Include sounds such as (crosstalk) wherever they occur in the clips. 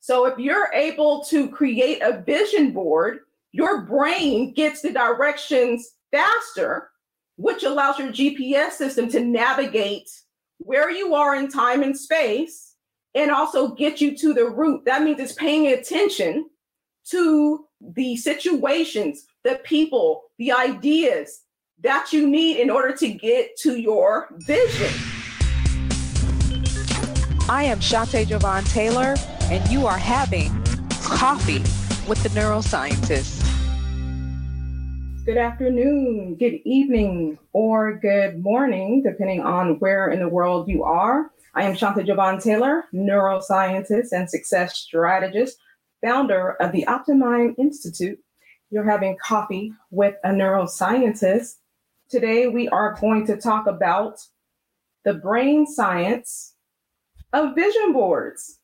So if you're able to create a vision board, your brain gets the directions faster, which allows your GPS system to navigate where you are in time and space and also get you to the route. That means it's paying attention to the situations, the people, the ideas that you need in order to get to your vision. I am Shante Jovan Taylor, and you are having coffee with the neuroscientist. Good afternoon, good evening, or good morning, depending on where in the world you are. I am Shante Jovan Taylor, neuroscientist and success strategist, founder of the Optimind Institute. You're having coffee with a neuroscientist. Today, we are going to talk about the brain science of vision boards.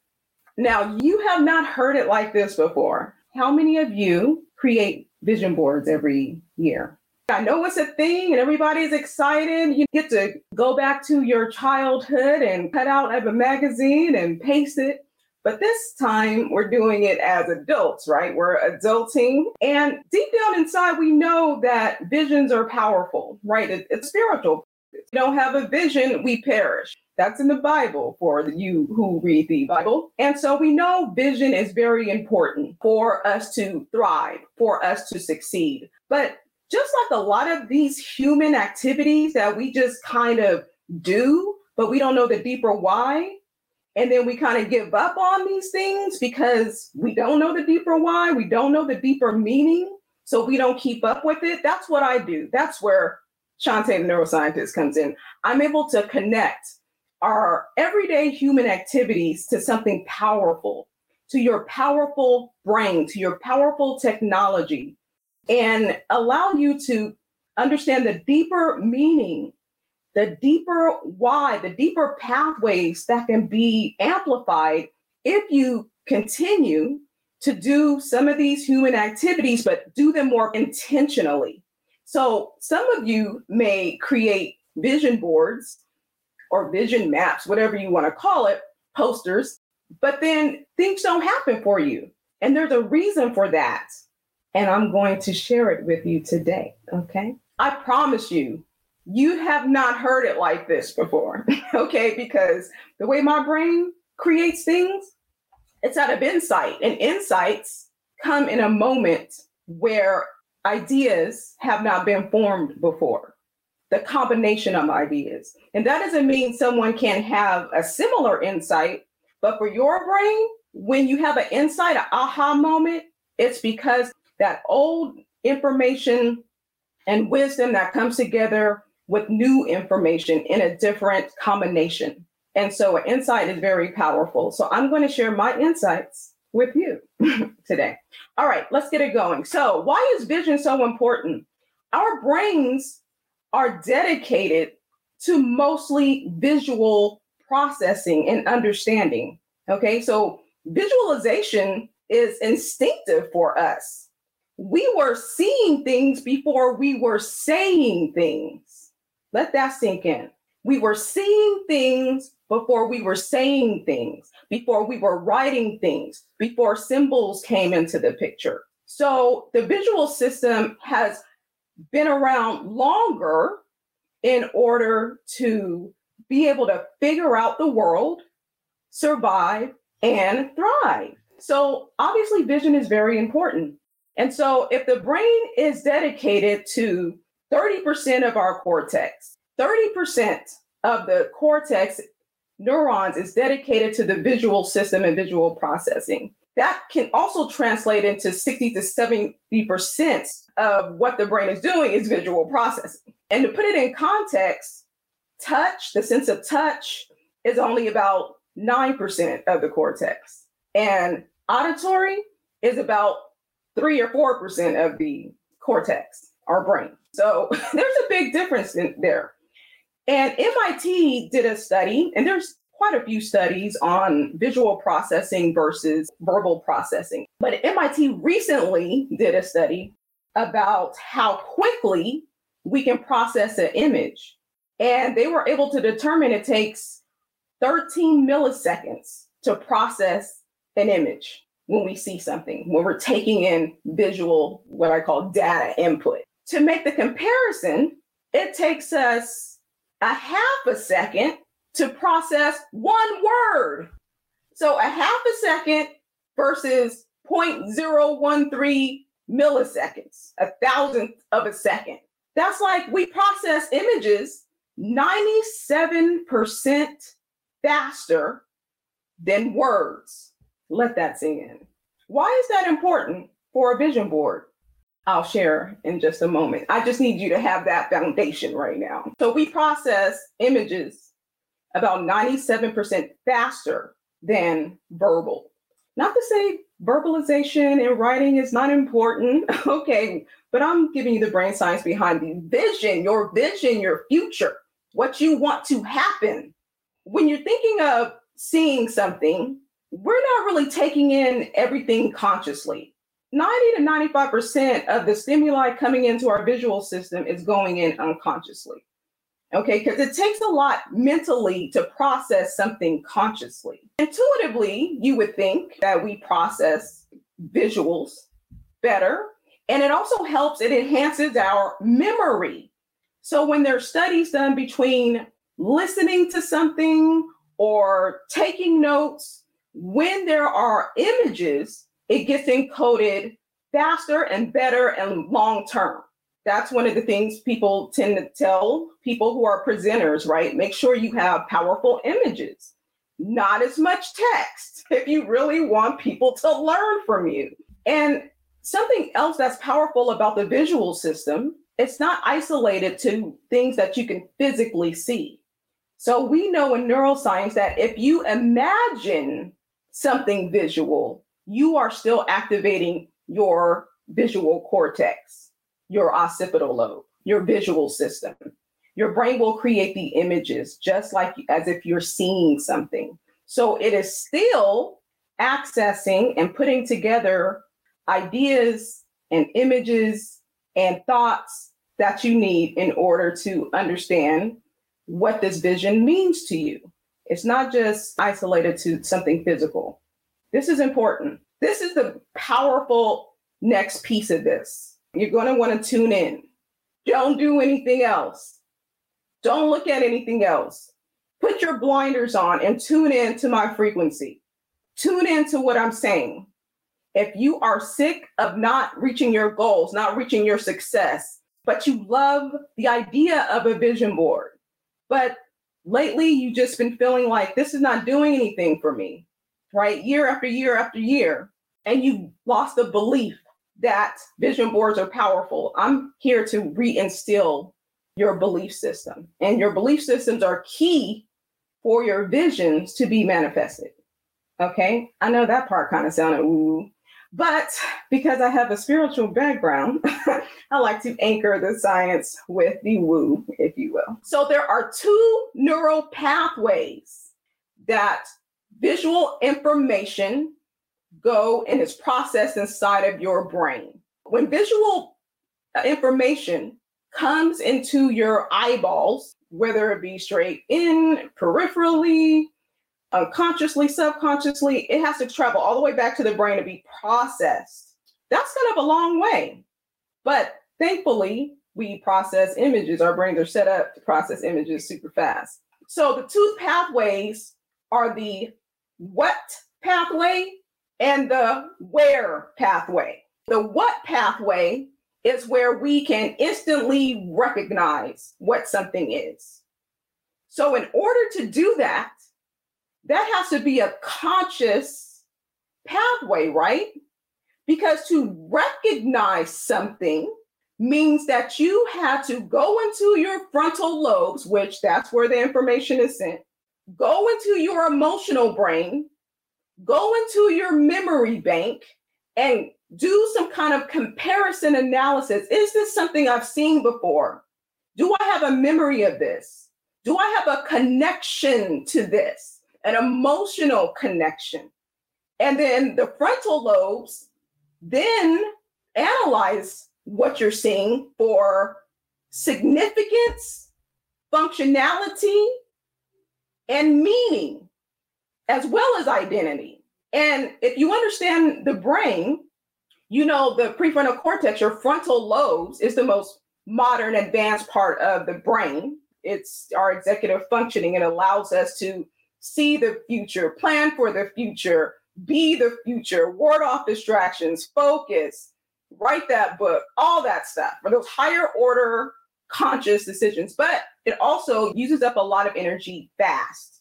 Now, you have not heard it like this before. How many of you create vision boards every year? I know it's a thing and everybody's excited. You get to go back to your childhood and cut out of a magazine and paste it. But this time we're doing it as adults, right? We're adulting. And deep down inside, we know that visions are powerful, right? It, it's spiritual. If you don't have a vision, we perish. That's in the Bible for you who read the Bible. And so we know vision is very important for us to thrive, for us to succeed. But just like a lot of these human activities that we just kind of do, but we don't know the deeper why. And then we kind of give up on these things because we don't know the deeper why, we don't know the deeper meaning. So we don't keep up with it. That's what I do. That's where Shante, the neuroscientist, comes in. I'm able to connect our everyday human activities to something powerful, to your powerful brain, to your powerful technology, and allow you to understand the deeper meaning, the deeper why, the deeper pathways that can be amplified if you continue to do some of these human activities, but do them more intentionally. So, some of you may create vision boards or vision maps, whatever you want to call it, posters, but then things don't happen for you. And there's a reason for that and I'm going to share it with you today. Okay. I promise you, you have not heard it like this before. (laughs) okay. Because the way my brain creates things, it's out of insight, and insights come in a moment where ideas have not been formed before. The combination of ideas. And that doesn't mean someone can have a similar insight, but for your brain, when you have an insight, an aha moment, it's because that old information and wisdom that comes together with new information in a different combination. And so, insight is very powerful. So, I'm going to share my insights with you (laughs) today. All right, let's get it going. So, why is vision so important? Our brains are dedicated to mostly visual processing and understanding. Okay, so visualization is instinctive for us we were seeing things before we were saying things. Let that sink in. We were seeing things before we were saying things, before we were writing things, before symbols came into the picture. So the visual system has been around longer in order to be able to figure out the world, survive, and thrive. So obviously, vision is very important. And so, if the brain is dedicated to 30% of our cortex, 30% of the cortex neurons is dedicated to the visual system and visual processing. That can also translate into 60 to 70% of what the brain is doing is visual processing. And to put it in context, touch, the sense of touch, is only about 9% of the cortex. And auditory is about three or four percent of the cortex, our brain. So (laughs) there's a big difference in there. And MIT did a study, and there's quite a few studies on visual processing versus verbal processing. But MIT recently did a study about how quickly we can process an image. And they were able to determine it takes 13 milliseconds to process an image when we see something, when we're taking in visual, what I call data input. To make the comparison, it takes us a half a second to process one word. So a half a second versus 0.013 milliseconds, a thousandth of a second. That's like we process images 97% faster than words. Let that sink in. Why is that important for a vision board? I'll share in just a moment. I just need you to have that foundation right now. So we process images about 97% faster than verbal. Not to say verbalization and writing is not important, (laughs) okay, but I'm giving you the brain science behind the vision, your vision, your future, what you want to happen. When you're thinking of seeing something, we're not really taking in everything consciously. 90 to 95% of the stimuli coming into our visual system is going in unconsciously. Okay, because it takes a lot mentally to process something consciously. Intuitively, you would think that we process visuals better. And it also helps, it enhances our memory. So when there's studies done between listening to something or taking notes, when there are images, it gets encoded faster and better and long term. That's one of the things people tend to tell people who are presenters, right? Make sure you have powerful images, not as much text (laughs) if you really want people to learn from you. And something else that's powerful about the visual system, it's not isolated to things that you can physically see. So we know in neuroscience that if you imagine something visual, you are still activating your visual cortex, your occipital lobe, your visual system. Your brain will create the images just like as if you're seeing something. So it is still accessing and putting together ideas and images and thoughts that you need in order to understand what this vision means to you. It's not just isolated to something physical. This is important. This is the powerful next piece of this. You're going to want to tune in. Don't do anything else. Don't look at anything else. Put your blinders on and tune in to my frequency. Tune in to what I'm saying. If you are sick of not reaching your goals, not reaching your success, but you love the idea of a vision board, but lately you've just been feeling like this is not doing anything for me, right? Year after year after year, and you lost the belief that vision boards are powerful. I'm here to reinstill your belief system, and your belief systems are key for your visions to be manifested. Okay, I know that part kind of sounded woo, woo, but because I have a spiritual background, (laughs) I like to anchor the science with the woo, if you will. So there are two neural pathways that visual information go and is processed inside of your brain. When visual uh, information comes into your eyeballs, whether it be straight in, peripherally, unconsciously, subconsciously, it has to travel all the way back to the brain to be processed. That's kind of a long way. But thankfully, we process images. Our brains are set up to process images super fast. So the two pathways are the what pathway and the where pathway. The what pathway is where we can instantly recognize what something is. So, in order to do that, that has to be a conscious pathway, right? Because to recognize something means that you have to go into your frontal lobes, which that's where the information is sent, go into your emotional brain, go into your memory bank and do some kind of comparison analysis. Is this something I've seen before? Do I have a memory of this? Do I have a connection to this? An emotional connection. And then the frontal lobes then analyze what you're seeing for significance, functionality, and meaning as well as identity. And if you understand the brain, you know the prefrontal cortex, your frontal lobes, is the most modern, advanced part of the brain. It's our executive functioning. It allows us to see the future, plan for the future, be the future, ward off distractions, focus, write that book, all that stuff for those higher order conscious decisions. But it also uses up a lot of energy fast.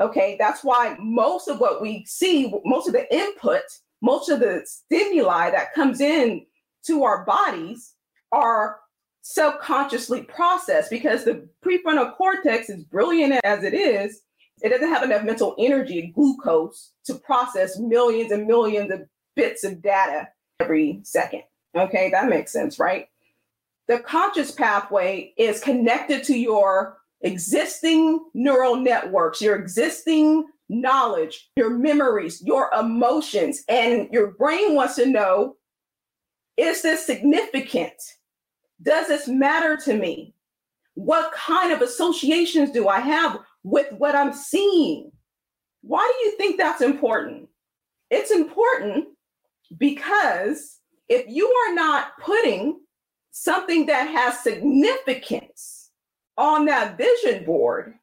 Okay, that's why most of what we see, most of the input, most of the stimuli that comes in to our bodies are subconsciously processed because the prefrontal cortex, is brilliant as it is, it doesn't have enough mental energy, and glucose, to process millions and millions of bits of data every second. Okay, that makes sense, right? The conscious pathway is connected to your existing neural networks, your existing knowledge, your memories, your emotions, and your brain wants to know is this significant? Does this matter to me? What kind of associations do I have with what I'm seeing? Why do you think that's important? It's important because if you are not putting something that has significance on that vision board,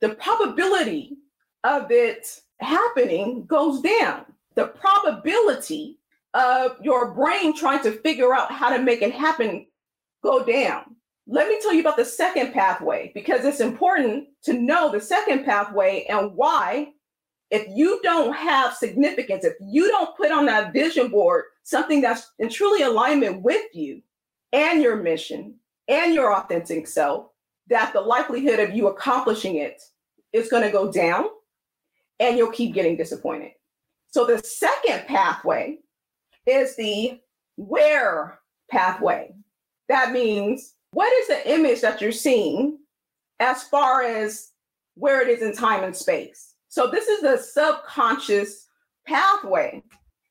the probability of it happening goes down. The probability of your brain trying to figure out how to make it happen go down. Let me tell you about the second pathway because it's important to know the second pathway and why if you don't have significance, if you don't put on that vision board something that's in truly alignment with you and your mission and your authentic self, that the likelihood of you accomplishing it is going to go down and you'll keep getting disappointed. So the second pathway is the where pathway. That means what is the image that you're seeing as far as where it is in time and space? So this is the subconscious pathway.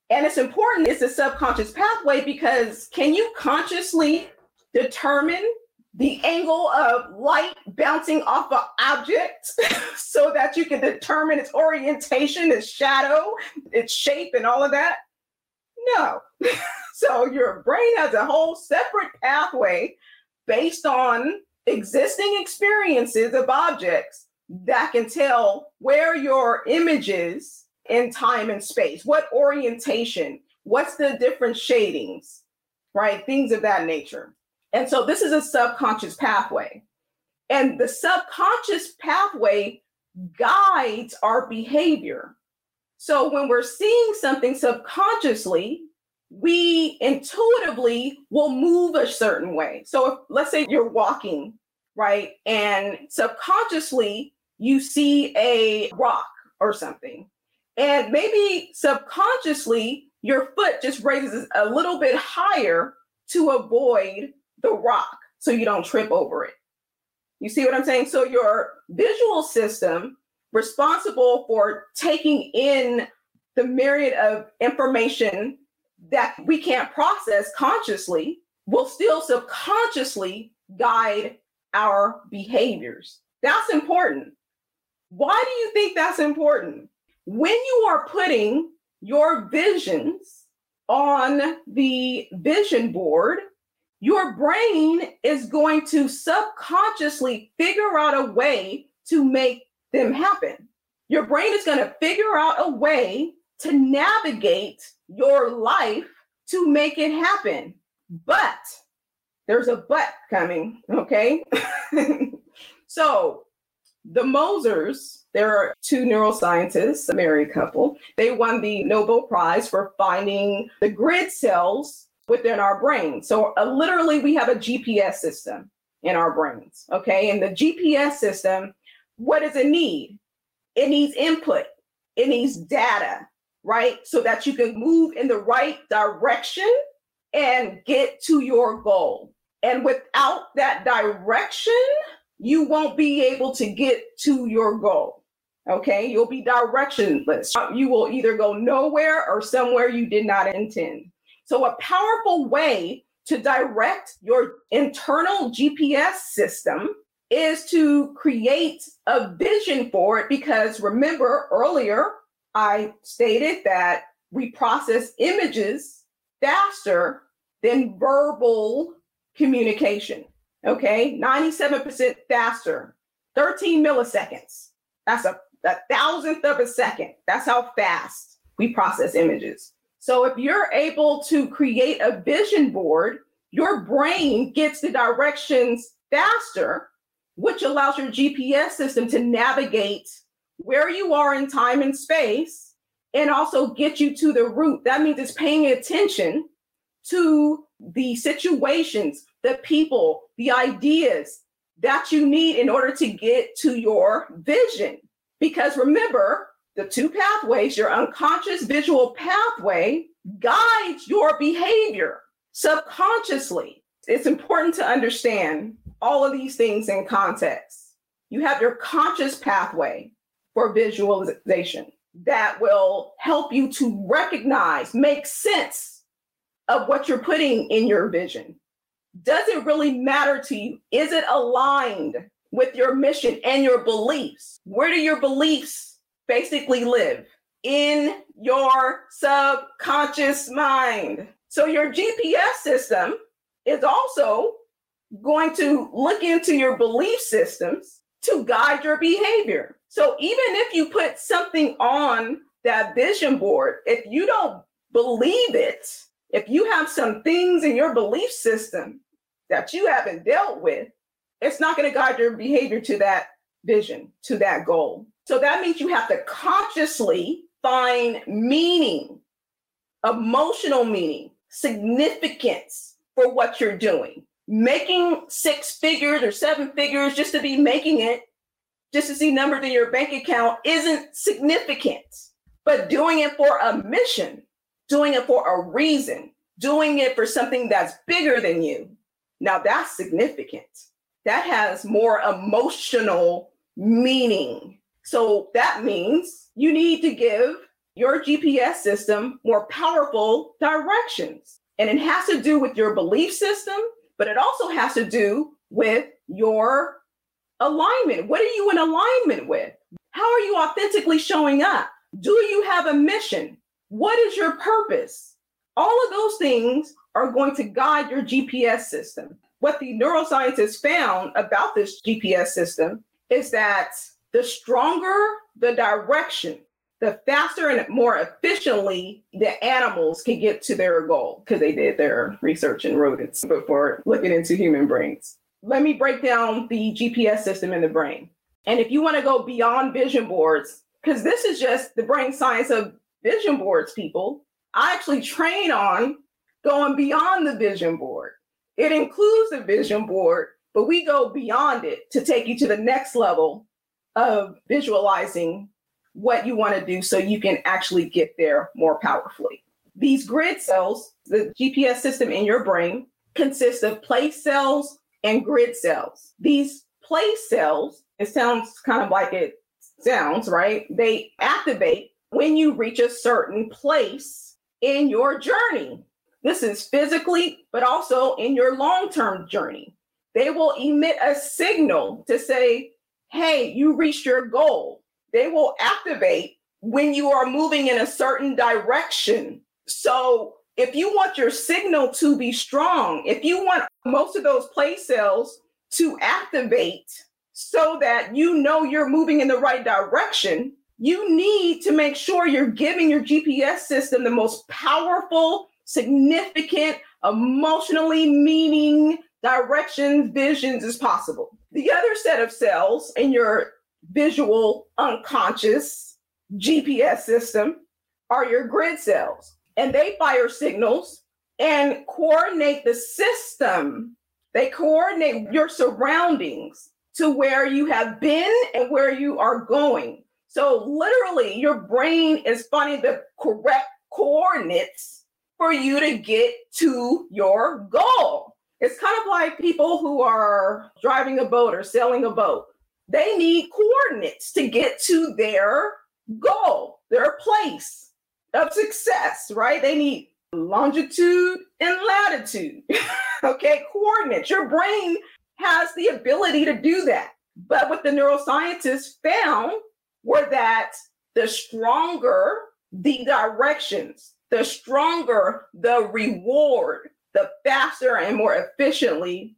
And it's important, it's a subconscious pathway because can you consciously determine the angle of light bouncing off an object (laughs) so that you can determine its orientation, its shadow, its shape, and all of that? No. (laughs) so your brain has a whole separate pathway based on existing experiences of objects that can tell where your image is in time and space, what orientation, what's the different shadings, right? Things of that nature. And so this is a subconscious pathway. And the subconscious pathway guides our behavior. So when we're seeing something subconsciously, we intuitively will move a certain way. So if let's say you're walking, right? And subconsciously you see a rock or something. And maybe subconsciously, your foot just raises a little bit higher to avoid the rock so you don't trip over it. You see what I'm saying? So, your visual system, responsible for taking in the myriad of information that we can't process consciously, will still subconsciously guide our behaviors. That's important. Why do you think that's important? When you are putting your visions on the vision board, your brain is going to subconsciously figure out a way to make them happen. Your brain is going to figure out a way to navigate your life to make it happen. But there's a but coming, okay? (laughs) so the Mosers, there are two neuroscientists, a married couple. They won the Nobel Prize for finding the grid cells within our brain. So, uh, literally, we have a GPS system in our brains. Okay. And the GPS system, what does it need? It needs input, it needs data, right? So that you can move in the right direction and get to your goal. And without that direction, you won't be able to get to your goal. Okay, you'll be directionless. You will either go nowhere or somewhere you did not intend. So, a powerful way to direct your internal GPS system is to create a vision for it because remember earlier I stated that we process images faster than verbal communication. Okay, 97% faster, 13 milliseconds. That's a, a thousandth of a second. That's how fast we process images. So if you're able to create a vision board, your brain gets the directions faster, which allows your GPS system to navigate where you are in time and space and also get you to the route. That means it's paying attention to the situations, the people, the ideas that you need in order to get to your vision. Because remember, the two pathways, your unconscious visual pathway guides your behavior subconsciously. It's important to understand all of these things in context. You have your conscious pathway for visualization that will help you to recognize, make sense of what you're putting in your vision. Does it really matter to you? Is it aligned with your mission and your beliefs? Where do your beliefs basically live? In your subconscious mind. So your GPS system is also going to look into your belief systems to guide your behavior. So even if you put something on that vision board, if you don't believe it, if you have some things in your belief system that you haven't dealt with, it's not going to guide your behavior to that vision, to that goal. So that means you have to consciously find meaning, emotional meaning, significance for what you're doing. Making six figures or seven figures just to be making it, just to see numbers in your bank account isn't significant. But doing it for a mission, doing it for a reason, doing it for something that's bigger than you, now that's significant. That has more emotional meaning. So that means you need to give your GPS system more powerful directions. And it has to do with your belief system, but it also has to do with your alignment. What are you in alignment with? How are you authentically showing up? Do you have a mission? What is your purpose? All of those things are going to guide your GPS system. What the neuroscientists found about this GPS system is that the stronger the direction the faster and more efficiently the animals can get to their goal because they did their research in rodents before looking into human brains. Let me break down the GPS system in the brain. And if you want to go beyond vision boards, because this is just the brain science of vision boards, people, I actually train on going beyond the vision board. It includes the vision board, but we go beyond it to take you to the next level of visualizing what you want to do so you can actually get there more powerfully. These grid cells, the GPS system in your brain, consists of place cells and grid cells. These place cells, it sounds kind of like it sounds, right? They activate when you reach a certain place in your journey. This is physically, but also in your long term journey. They will emit a signal to say, hey, you reached your goal they will activate when you are moving in a certain direction. So if you want your signal to be strong, if you want most of those place cells to activate so that you know you're moving in the right direction, you need to make sure you're giving your GPS system the most powerful, significant, emotionally meaning directions, visions as possible. The other set of cells in your visual unconscious GPS system are your grid cells, and they fire signals and coordinate the system. They coordinate your surroundings to where you have been and where you are going. So, literally, your brain is finding the correct coordinates for you to get to your goal. It's kind of like people who are driving a boat or sailing a boat they need coordinates to get to their goal, their place of success, right? They need longitude and latitude. (laughs) okay, coordinates. Your brain has the ability to do that. But what the neuroscientists found were that the stronger the directions, the stronger the reward, the faster and more efficiently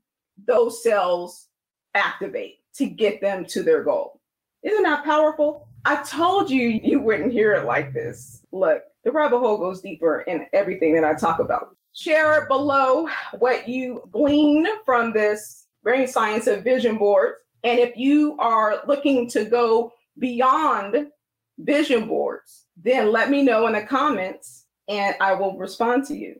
those cells activate to get them to their goal. Isn't that powerful? I told you you wouldn't hear it like this. Look, the rabbit hole goes deeper in everything that I talk about. Share below what you glean from this brain science of vision boards. And if you are looking to go beyond vision boards, then let me know in the comments and I will respond to you.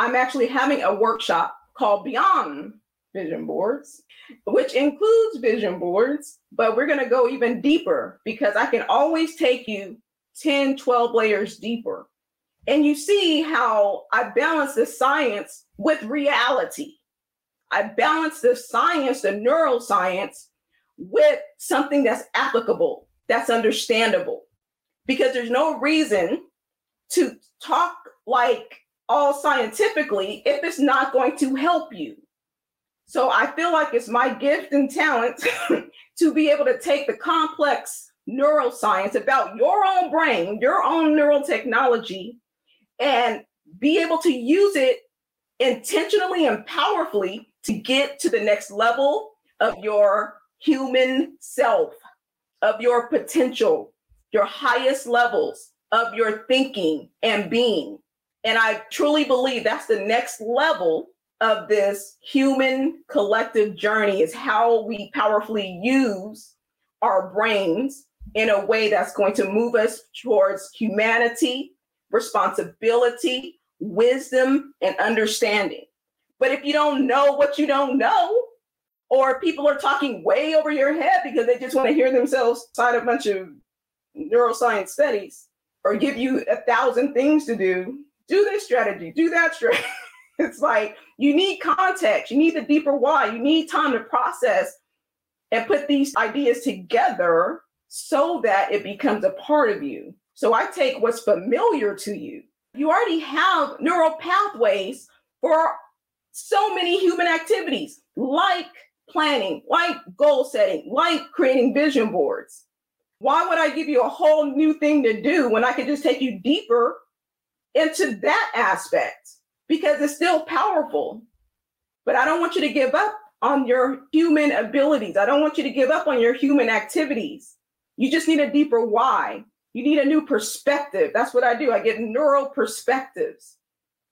I'm actually having a workshop called Beyond Vision Boards, which includes vision boards, but we're going to go even deeper because I can always take you 10, 12 layers deeper. And you see how I balance the science with reality. I balance the science, the neuroscience, with something that's applicable, that's understandable. Because there's no reason to talk like all scientifically if it's not going to help you. So I feel like it's my gift and talent (laughs) to be able to take the complex neuroscience about your own brain, your own neural technology, and be able to use it intentionally and powerfully to get to the next level of your human self, of your potential, your highest levels of your thinking and being. And I truly believe that's the next level of this human collective journey is how we powerfully use our brains in a way that's going to move us towards humanity, responsibility, wisdom, and understanding. But if you don't know what you don't know, or people are talking way over your head because they just want to hear themselves cite a bunch of neuroscience studies or give you a thousand things to do, do this strategy, do that strategy. (laughs) It's like you need context, you need the deeper why, you need time to process and put these ideas together so that it becomes a part of you. So I take what's familiar to you. You already have neural pathways for so many human activities like planning, like goal setting, like creating vision boards. Why would I give you a whole new thing to do when I could just take you deeper into that aspect? because it's still powerful. But I don't want you to give up on your human abilities. I don't want you to give up on your human activities. You just need a deeper why. You need a new perspective. That's what I do. I get neural perspectives.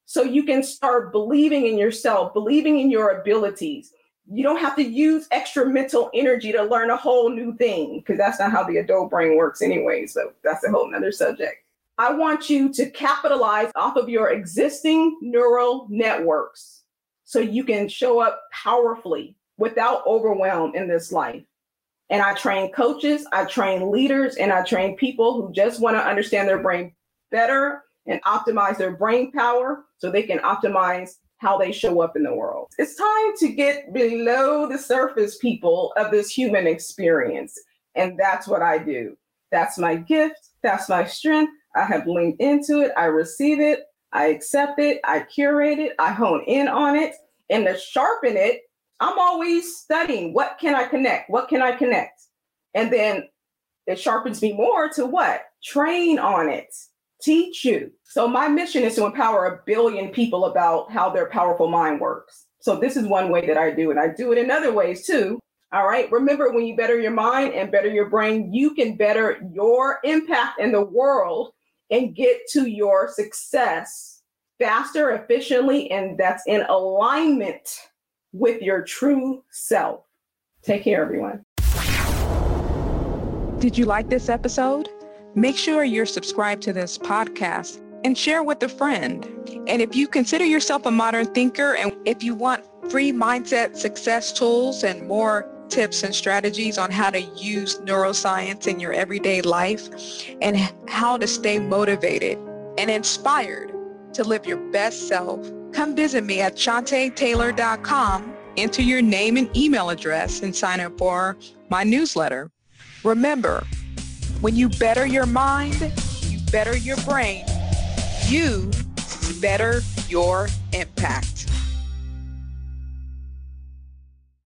So you can start believing in yourself, believing in your abilities. You don't have to use extra mental energy to learn a whole new thing because that's not how the adult brain works anyway. So that's a whole nother subject. I want you to capitalize off of your existing neural networks so you can show up powerfully without overwhelm in this life. And I train coaches, I train leaders, and I train people who just want to understand their brain better and optimize their brain power so they can optimize how they show up in the world. It's time to get below the surface, people, of this human experience. And that's what I do. That's my gift. That's my strength. I have leaned into it. I receive it. I accept it. I curate it. I hone in on it. And to sharpen it, I'm always studying what can I connect? What can I connect? And then it sharpens me more to what? Train on it, teach you. So my mission is to empower a billion people about how their powerful mind works. So this is one way that I do it. I do it in other ways too. All right. Remember, when you better your mind and better your brain, you can better your impact in the world and get to your success faster, efficiently, and that's in alignment with your true self. Take care, everyone. Did you like this episode? Make sure you're subscribed to this podcast and share with a friend. And if you consider yourself a modern thinker and if you want free mindset success tools and more tips and strategies on how to use neuroscience in your everyday life and how to stay motivated and inspired to live your best self, come visit me at shantaetaylor.com, enter your name and email address, and sign up for my newsletter. Remember, when you better your mind, you better your brain, you better your impact.